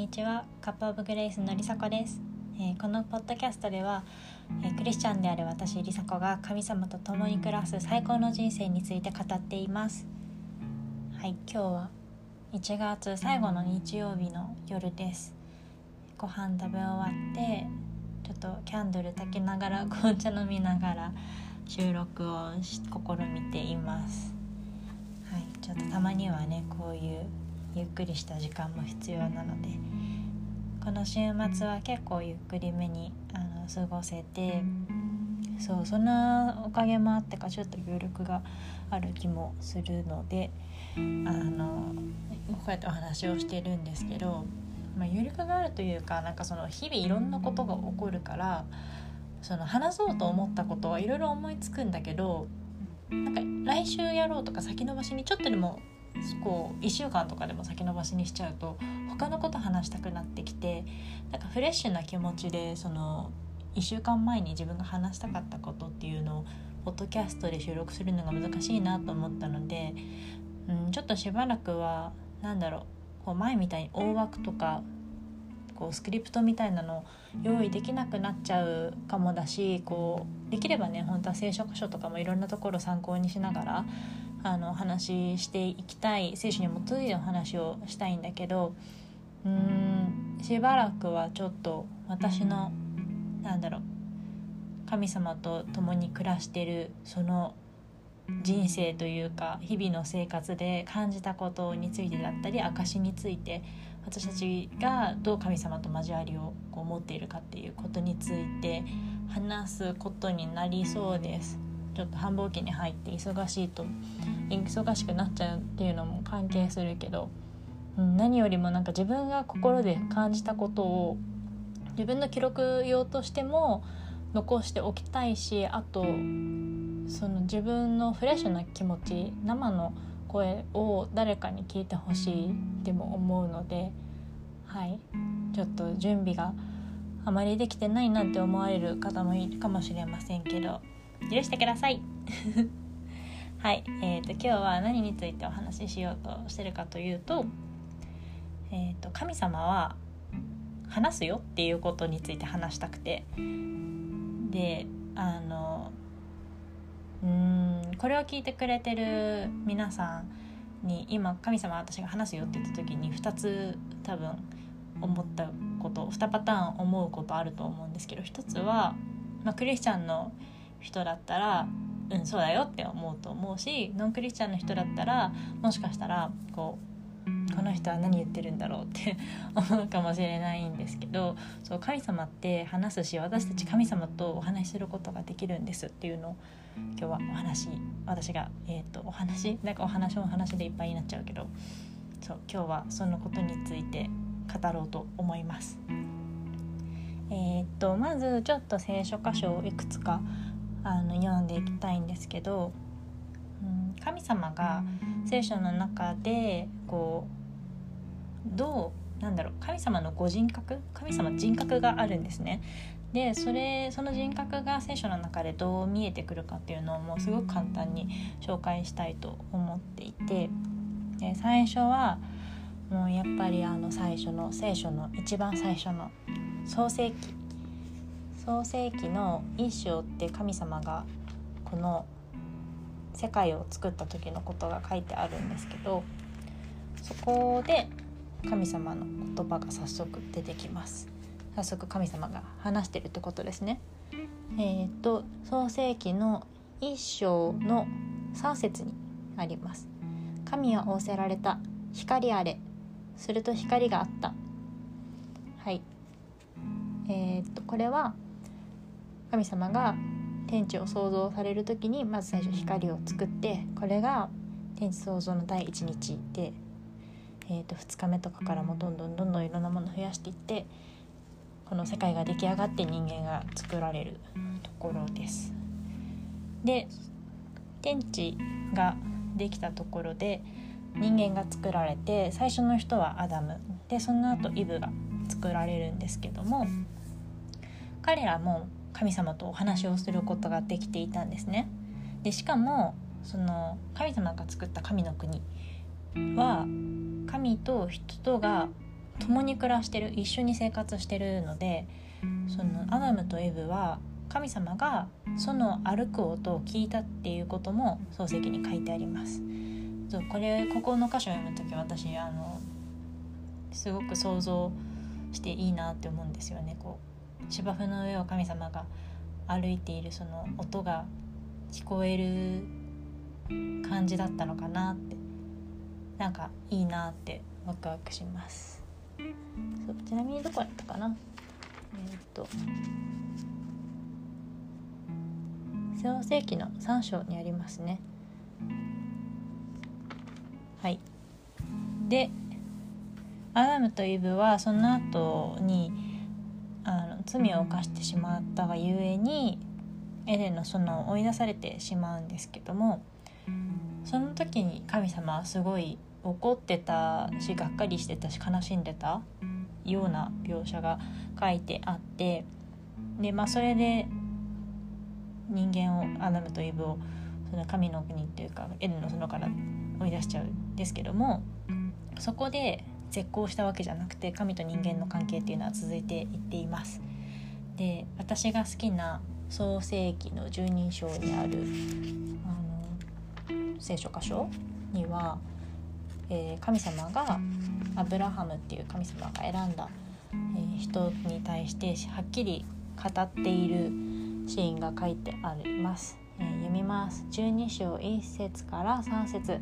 にちは。カップオブグレイスのりさこです、えー、このポッドキャストでは、えー、クリスチャンである私りさこが神様と共に暮らす最高の人生について語っています。はい今日は1月最後の日曜日の夜です。ご飯食べ終わってちょっとキャンドル炊きながら紅茶飲みながら収録を試みています。はいちょっとたまにはねこういうゆっくりした時間も必要なのでこの週末は結構ゆっくりめにあの過ごせてそうそんなおかげもあってかちょっと余力がある気もするのであのこうやってお話をしてるんですけど、まあ、余力があるというかなんかその日々いろんなことが起こるからその話そうと思ったことはいろいろ思いつくんだけどなんか来週やろうとか先延ばしにちょっとでもこう1週間とかでも先延ばしにしちゃうと他のこと話したくなってきてなんかフレッシュな気持ちでその1週間前に自分が話したかったことっていうのをポッドキャストで収録するのが難しいなと思ったので、うん、ちょっとしばらくは何だろうこう前みたいに大枠とかこうスクリプトみたいなの用意できなくなっちゃうかもだしこうできればね本当は聖書箇所とかもいろんなところ参考にしながらあの話していきたい聖書に基づいての話をしたいんだけどうーんしばらくはちょっと私のなんだろう神様と共に暮らしてるその人生というか日々の生活で感じたことについてだったり証について私たちがどう神様と交わりをこう持っているかっていうことについて話すことになりそうです。ちょっと繁忙期に入って忙しいと忙しくなっちゃうっていうのも関係するけど、うん、何よりもなんか自分が心で感じたことを自分の記録用としても残しておきたいしあとその自分のフレッシュな気持ち生の声を誰かに聞いてほしいっても思うのではいちょっと準備があまりできてないなんて思われる方もいるかもしれませんけど許してください。はい、えーと、今日は何についてお話ししようとしてるかというと,、えーと、神様は話すよっていうことについて話したくて。であのうんこれを聞いてくれてる皆さんに今神様私が話すよって言った時に2つ多分思ったこと2パターン思うことあると思うんですけど1つは、まあ、クリスチャンの人だったらうんそうだよって思うと思うしノンクリスチャンの人だったらもしかしたらこうこの人は何言ってるんだろうって 思うかもしれないんですけどそう神様って話すし私たち神様とお話しすることができるんですっていうのを今日はお話私が、えーと、お話なんかお話の話でいっぱいになっちゃうけどそう今日はそのことについて語ろうと思います。えー、っとまずちょっと聖書箇所をいくつかあの読んでいきたいんですけど、うん、神様が聖書の中でこうどうなんだろう神様のご人格神様人格があるんですね。でそれその人格が聖書の中でどう見えてくるかっていうのをもうすごく簡単に紹介したいと思っていてで最初はもうやっぱりあの最初の聖書の一番最初の創世記創世紀の一章って神様がこの世界を作った時のことが書いてあるんですけどそこで神様の言葉が早速出てきます。早速神様が話してるってことですね。えっ、ー、と創世紀の一章の3節にあります。神は仰せられた光あれ。すると光があった。はい。えっ、ー、とこれは神様が天地を創造される時にまず最初光を作ってこれが天地創造の第一日で、えー、と2日目とかからもどんどんどんどんいろんなものを増やしていってこの世界が出来上がって人間が作られるところです。で天地ができたところで人間が作られて最初の人はアダムでその後イブが作られるんですけども彼らも神様とお話をすることができていたんですね。でしかもその神様が作った神の国は神と人とが共に暮らしてる一緒に生活してるのでそのアダムとエブは神様がその歩く音を聞いたっていうことも漱石に書いてありますそうこれここの箇所を読む時私あのすごく想像していいなって思うんですよねこう芝生の上を神様が歩いているその音が聞こえる感じだったのかなってなんかいいなってワクワクします。そうちなみにどこだったかな？えー、っと創世紀の3章にありますね。はい。でアダムとイブはその後に罪を犯してしまったがゆえにエデンの園を追い出されてしまうんですけどもその時に神様はすごい怒ってたしがっかりしてたし悲しんでたような描写が書いてあってでまあそれで人間をアダムとイブをその神の国っていうかエデンの園から追い出しちゃうんですけどもそこで絶交したわけじゃなくて神と人間の関係っていうのは続いていっています。で私が好きな創世記の十人章にあるあの聖書箇所には、えー、神様がアブラハムっていう神様が選んだ、えー、人に対してはっきり語っているシーンが書いてあります。えー、読みます。12章1節から3節。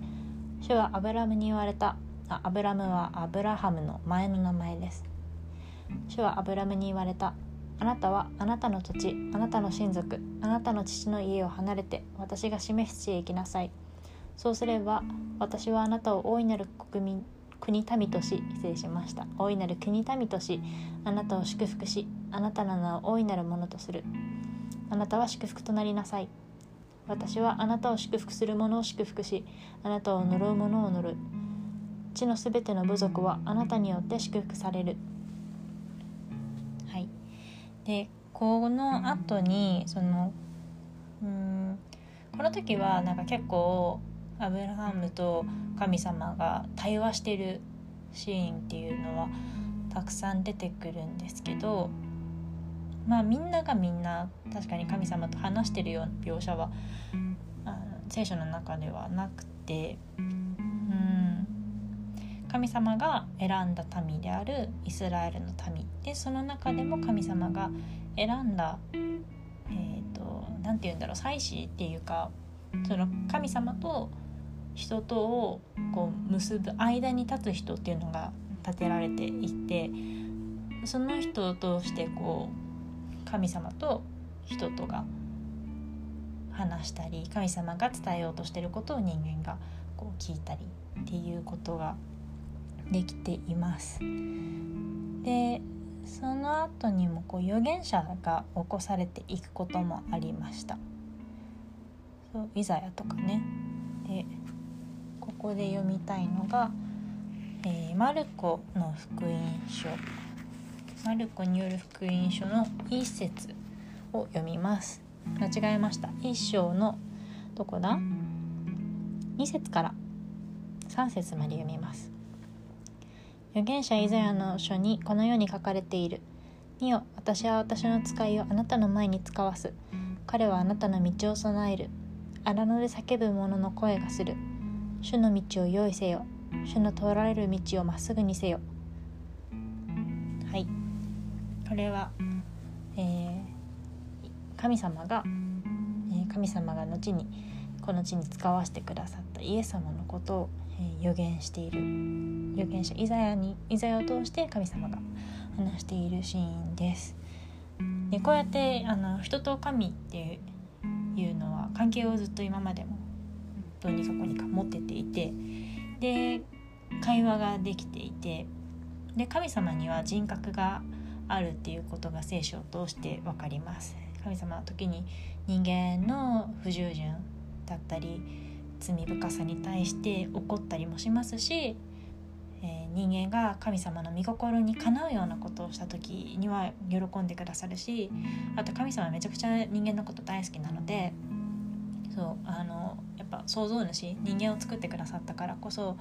主はアブラムに言われた。あアブラムはアブラハムの前の名前です。主はアブラムに言われた。あなたはあなたの土地あなたの親族あなたの父の家を離れて私が示す地へ行きなさい。そうすれば私はあなたを大いなる国民国民とし失礼しました。大いなる国民としあなたを祝福しあなたの名を大いなるものとする。あなたは祝福となりなさい。私はあなたを祝福する者を祝福しあなたを呪う者を呪う。地のすべての部族はあなたによって祝福される。でこの後にそのうんこの時はなんか結構アブラハムと神様が対話してるシーンっていうのはたくさん出てくるんですけどまあみんながみんな確かに神様と話してるような描写は聖書の中ではなくてうん神様が選んだ民であるイスラエルの民でその中でも神様が選んだえ、ー、と何て言うんだろう祭司っていうかその神様と人とをこう結ぶ間に立つ人っていうのが立てられていてその人を通してこう神様と人とが話したり神様が伝えようとしてることを人間がこう聞いたりっていうことができています。でその後にもこう預言者が起こされていくこともありました。そうイザヤとかね。でここで読みたいのが、えー、マルコの福音書マルコによる福音書の一節を読みます間違えました一章のどこだ？2節から3節まで読みます預言者イザヤの書にこのように書かれている「見よ私は私の使いをあなたの前に使わす。彼はあなたの道を備える。荒野で叫ぶ者の声がする。主の道を用意せよ。主の通られる道をまっすぐにせよ」はい。これは、えー、神様が、えー、神様が後にこの地に使わせてくださったイエス様のことを、え、予言している預言者イザヤにイザヤを通して神様が話しているシーンです。でこうやってあの人と神っていうのは関係をずっと今までもどうにかこうにか持ってていてで会話ができていてで神様には人格があるっていうことが聖書を通して分かります神様は時に人間の不従順だったり罪深さに対して怒ったりもしますし、えー、人間が神様の御心にかなうようなことをした時には喜んでくださるしあと神様めちゃくちゃ人間のこと大好きなのでそうあのやっぱ創造主人間を作ってくださったからこそ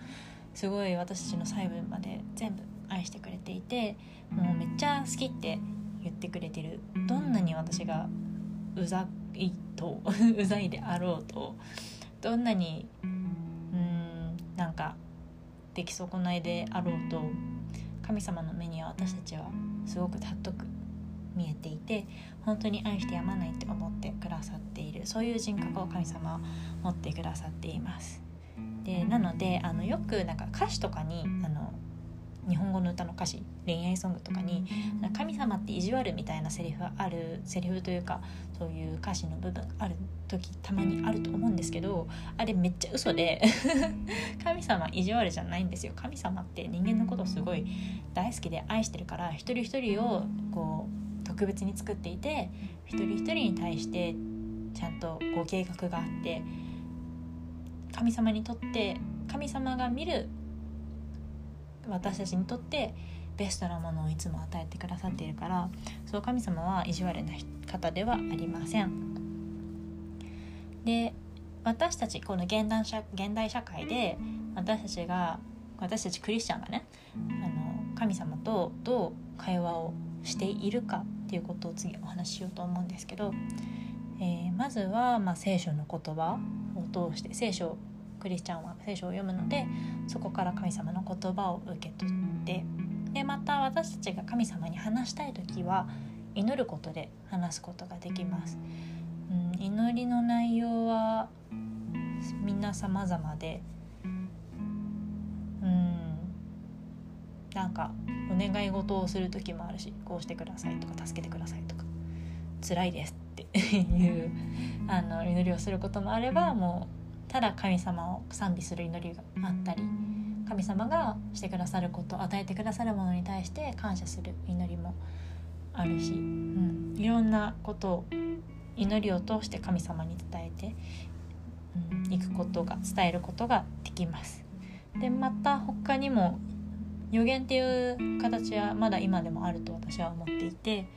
すごい私たちの細部まで全部愛してくれていてもうめっちゃ好きって言ってくれてる。どんなに私がうざいと うざいであろうとどんなにうんなんか出来損ないであろうと神様の目には私たちはすごく尊く見えていて本当に愛してやまないって思ってくださっているそういう人格を神様は持ってくださっています。でなのであのよくなんか歌詞とかにあの日本語の歌の歌詞恋愛ソングとかに「神様って意地悪」みたいなセリフがあるセリフというかそういう歌詞の部分ある時たまにあると思うんですけどあれめっちゃ嘘で 神様意地悪じゃないんですよ。神様って人間のことをすごい大好きで愛してるから一人一人をこう特別に作っていて一人一人に対してちゃんとご計画があって神様にとって神様が見る私たちにとってベストなものをいつも与えてくださっているからそう神様は意地悪な方ではありません。で私たちこの現代社現代社会で私たちが私たちクリスチャンがねあの神様とどう会話をしているかっていうことを次お話ししようと思うんですけど、えー、まずは、まあ、聖書の言葉を通して聖書クリスチャンは聖書を読むのでそこから神様の言葉を受け取ってでまた私たちが神様に話したい時は祈ることで話すことができます。うん、祈りの内容はみんな様々でうんなんかお願い事をする時もあるしこうしてくださいとか助けてくださいとか辛いですっていうあの祈りをすることもあればもうただ神様を賛美する祈りがあったり神様がしてくださること与えてくださるものに対して感謝する祈りもあるし、うん、いろんなことを祈りを通して神様に伝えて、うん、くことが伝えることができます。でまた他にも予言っていう形はまだ今でもあると私は思っていて、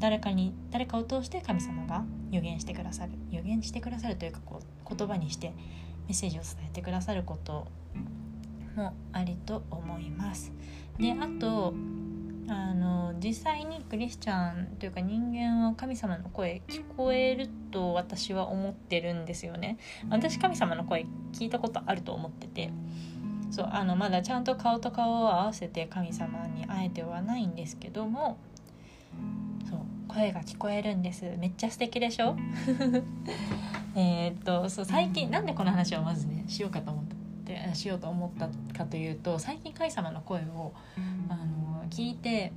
誰かに誰かを通して神様が予言してくださる予言してくださるというかこう言葉にしてメッセージを伝えてくださることもありと思います。であとあの実際にクリスチャンというか人間は神様の声聞こえると私は思ってるんですよね。私神様の声聞いたことあると思っててそうあのまだちゃんと顔と顔を合わせて神様に会えてはないんですけども声が聞こえるんです。めっちゃ素敵でしょ？えっとそう最近なんでこの話をまずねしようかと思ってしようと思ったかというと最近神様の声をあの聞いて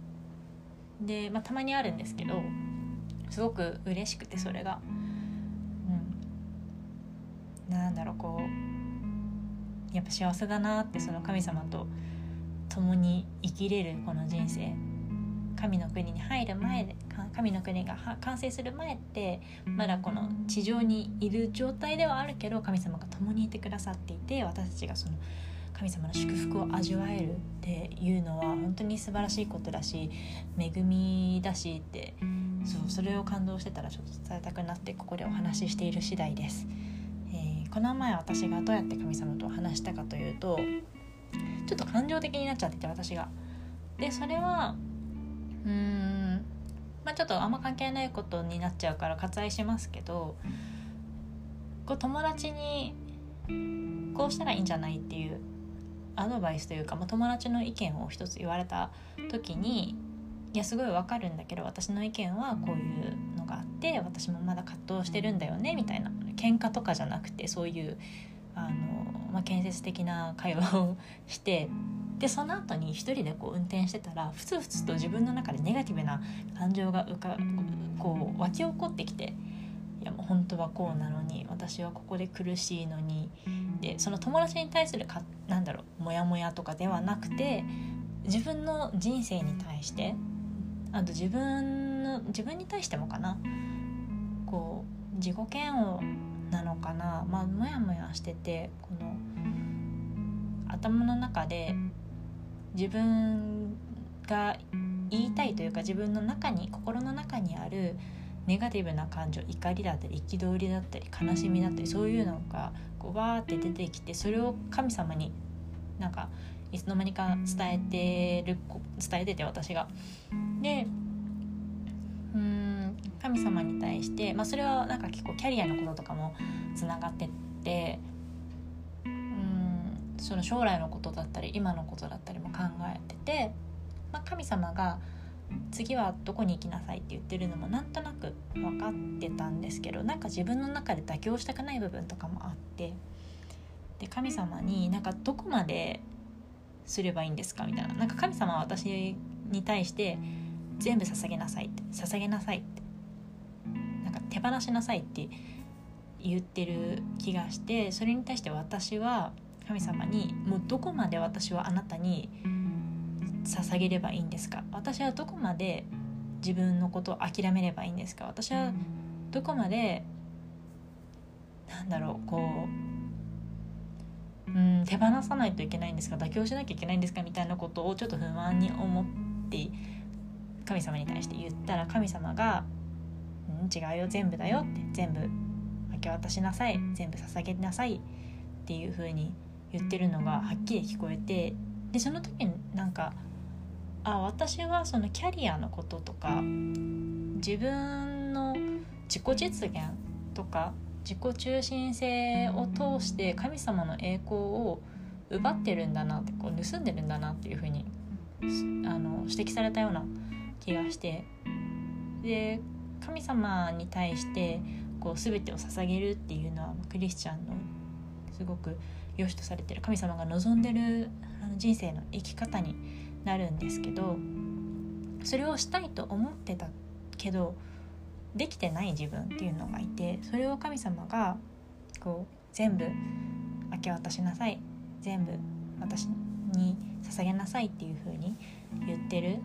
で、まあ、たまにあるんですけどすごく嬉しくてそれが。うん、なんだろうこうやっぱ幸せだなってその神様と共に生きれるこの人生。神の国に入る前で神の国が完成する前ってまだこの地上にいる状態ではあるけど神様が共にいてくださっていて私たちがその神様の祝福を味わえるっていうのは本当に素晴らしいことだし恵みだしってそうそれを感動してたらちょっと伝えたくなってここでお話ししている次第です。えー、この前私がどうやって神様と話したかというとちょっと感情的になっちゃってて私が。でそれはうんまあちょっとあんま関係ないことになっちゃうから割愛しますけどこう友達にこうしたらいいんじゃないっていうアドバイスというか、まあ、友達の意見を一つ言われた時にいやすごいわかるんだけど私の意見はこういうのがあって私もまだ葛藤してるんだよねみたいな喧嘩とかじゃなくてそういうあの、まあ、建設的な会話をしてでその後に一人でこう運転してたらふつふつと自分の中でネガティブな感情がうかこう湧き起こってきていやもう本当はこうなのに私はここで苦しいのにでその友達に対するかなんだろうモヤモヤとかではなくて自分の人生に対してあと自分の自分に対してもかなこう自己嫌悪なのかなまあモヤモヤしててこの頭の中で自分が言いたいというか自分の中に心の中にあるネガティブな感情怒りだったり憤りだったり悲しみだったりそういうのがこうわーって出てきてそれを神様になんかいつの間にか伝えてる伝えてて私が。でうん神様に対して、まあ、それはなんか結構キャリアのこととかもつながってってその将来のことだったり今のことだったりも考えてて、まあ、神様が次はどこに行きなさいって言ってるのもなんとなく分かってたんですけどなんか自分の中で妥協したくない部分とかもあってで神様になんかどこまですればいいんですか？みたいな。なんか神様は私に対して全部捧げなさいって捧げなさいってなんか手放しなさいって言ってる気がしてそれに対して私は神様にもうどこまで私はあなたに捧げればいいんですか？私はどこまで自分のことを諦めればいいんですか？私はどこまでなんだろうこううん手放さないといけないんですか？妥協しなきゃいけないんですか？みたいなことをちょっと不満に思って神様に対して言ったら神様が「うん違うよ全部だよ」って全部明け渡しなさい全部捧げなさいっていう風に言ってるのがはっきり聞こえてでその時になんかあ私はそのキャリアのこととか自分の自己実現とか自己中心性を通して神様の栄光を奪ってるんだなってこう盗んでるんだなっていうふうにあの指摘されたような気がしてで神様に対してこう全てを捧げるっていうのはクリスチャンのすごく良しとされてる神様が望んでる人生の生き方になるんですけどそれをしたいと思ってたけどできてない自分っていうのがいてそれを神様がこう全部明け渡しなさい全部私に捧げなさいっていう風に言ってる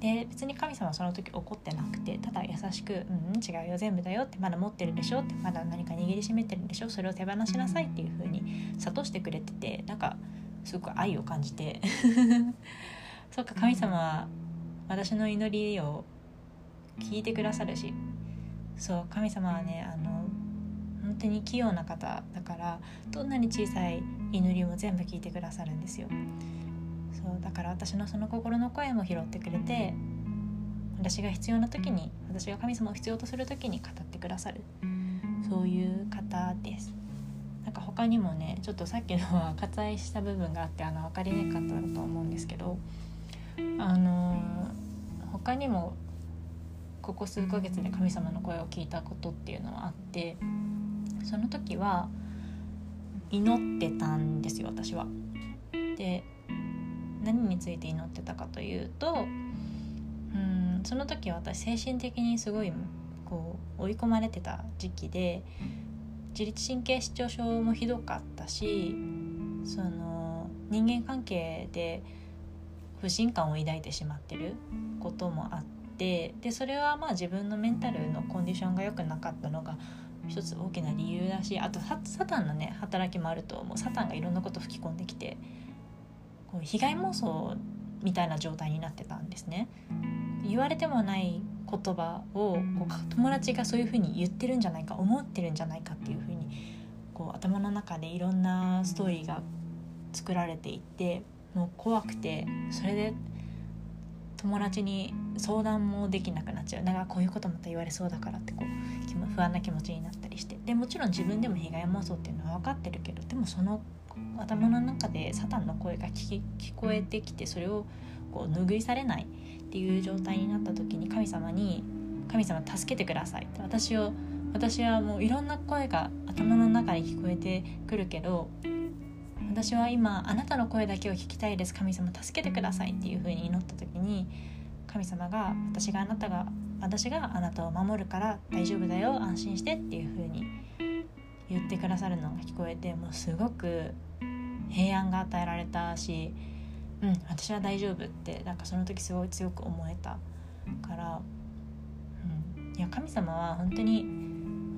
で別に神様はその時怒ってなくてただ優しく「うん違うよ全部だよ」ってまだ持ってるでしょ？ってまだ何か握りしめてるんでしょ？それを手放しなさいっていう風に諭してくれててなんかすごく愛を感じて。そっか神様は私の祈りを聞いてくださるし。そう神様はねあの本当に器用な方だからどんなに小さい祈りも全部聞いてくださるんですよそうだから私のその心の声も拾ってくれて私が必要な時に私が神様を必要とする時に語ってくださるそういう方ですなんか他にもねちょっとさっきのは割愛した部分があってあの分かりにくかったと思うんですけどあの他にもここ数ヶ月で神様の声を聞いたことっていうのはあってその時は祈ってたんですよ私は。で何について祈ってたかというとうんその時私精神的にすごいこう追い込まれてた時期で自律神経失調症もひどかったしその人間関係で不信感を抱いてしまってることもあってでそれはまあ自分のメンタルのコンディションが良くなかったのが一つ大きな理由だしあとサタンのね働きもあると思う。サタンがいろんなこと吹き込んできてこう被害妄想みたいな状態になってたんですね。言われてもない言葉をこう友達がそういうふうに言ってるんじゃないか思ってるんじゃないかっていうふうにこう頭の中でいろんなストーリーが作られていってもう怖くてそれで友達に相談もできなくなっちゃうだからこういうことまた言われそうだからってこう不安な気持ちになったりしてでもちろん自分でも被害妄想っていうのは分かってるけどでもその頭の中でサタンの声が聞聞こえてきてそれをこう拭いされないっていう状態になった時に神様に「神様助けてください」って私を私はもういろんな声が頭の中に聞こえてくるけど私は今あなたの声だけを聞きたいです。神様助けてくださいっていう風に祈った時に神様が私があなたが私があなたを守るから大丈夫だよ。安心してっていう風に言ってくださるのが聞こえてもうすごく平安が与えられたしうん私は大丈夫ってなんかその時すごい強く思えたから、うん、いや神様は本当に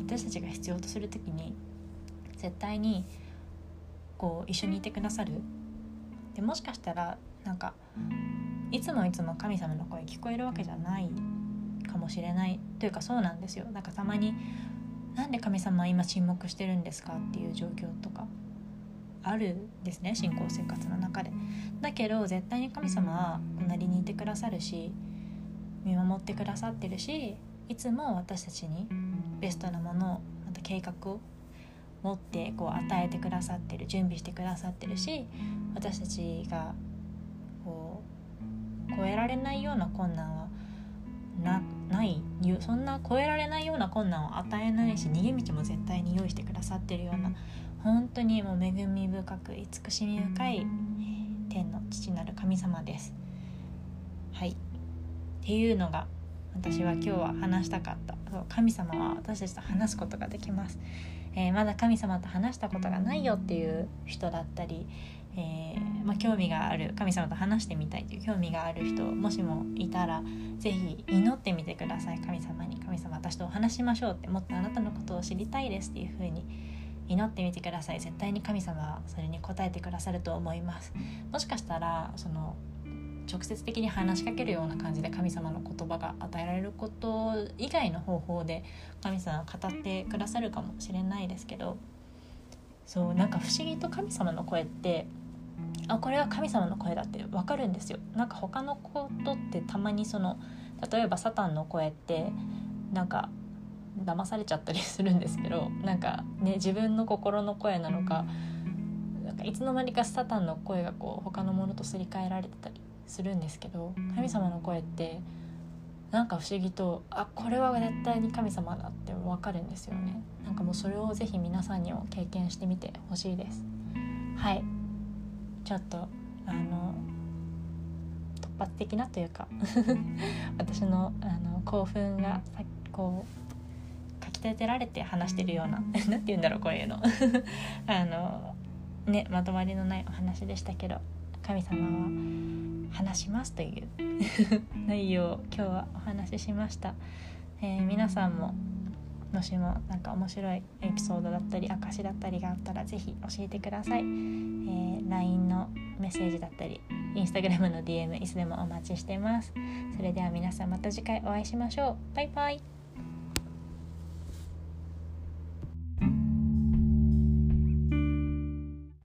私たちが必要とする時に絶対にこう一緒にいてくださる。でもしかしたらなんかいつもいつも神様の声聞こえるわけじゃないかもしれない。というかそうなんですよ。なんかたまに「なんで神様は今沈黙してるんですか?」っていう状況とか。あるんですね信仰生活の中で。だけど絶対に神様は隣にいてくださるし見守ってくださってるしいつも私たちにベストなものをまた計画を持ってこう与えてくださってる準備してくださってるし私たちがこう超えられないような困難はなないそんな超えられないような困難を与えないし逃げ道も絶対に用意してくださってるような本当にもう恵み深く慈しみ深い天の父なる神様です。はい。っていうのが私は今日は話したかった。神様は私たちと話すことができます、えー、まだ神様と話したことがないよっていう人だったり、えー、まあ、興味がある神様と話してみたいという興味がある人もしもいたら是非祈ってみてください。神様に。神様私とお話しましょうってもっとあなたのことを知りたいですっていう風に祈ってみてください。絶対に神様はそれに応えてくださると思います。もしかしたらその直接的に話しかけるような感じで神様の言葉が与えられること以外の方法で神様は語ってくださるかもしれないですけどそうなんか不思議と神様の声ってあこれは神様の声だって分かるんですよ。なんか他のことってたまにその例えばサタンの声ってなんか騙されちゃったりするんですけどなんかね自分の心の声なのかなんかいつの間にかサタンの声がこう他のものとすり替えられてたりするんですけど神様の声ってなんか不思議とあこれは絶対に神様だって分かるんですよね。なんかもうそれをぜひ皆さんにも経験してみてほしいです。はい。ちょっとあの突発的なというか 私のあの興奮がこうきたてられて話してるような 何て言うんだろうこういうの。あのねまとまりのないお話でしたけど神様は話しますという 内容を今日はお話ししました、えー、皆さんももしも何か面白いエピソードだったり証だったりがあったら是非教えてください、えー、LINE のメッセージだったり Instagram の DM いつでもお待ちしてます。それでは皆さんまた次回お会いしましょう。バイバイ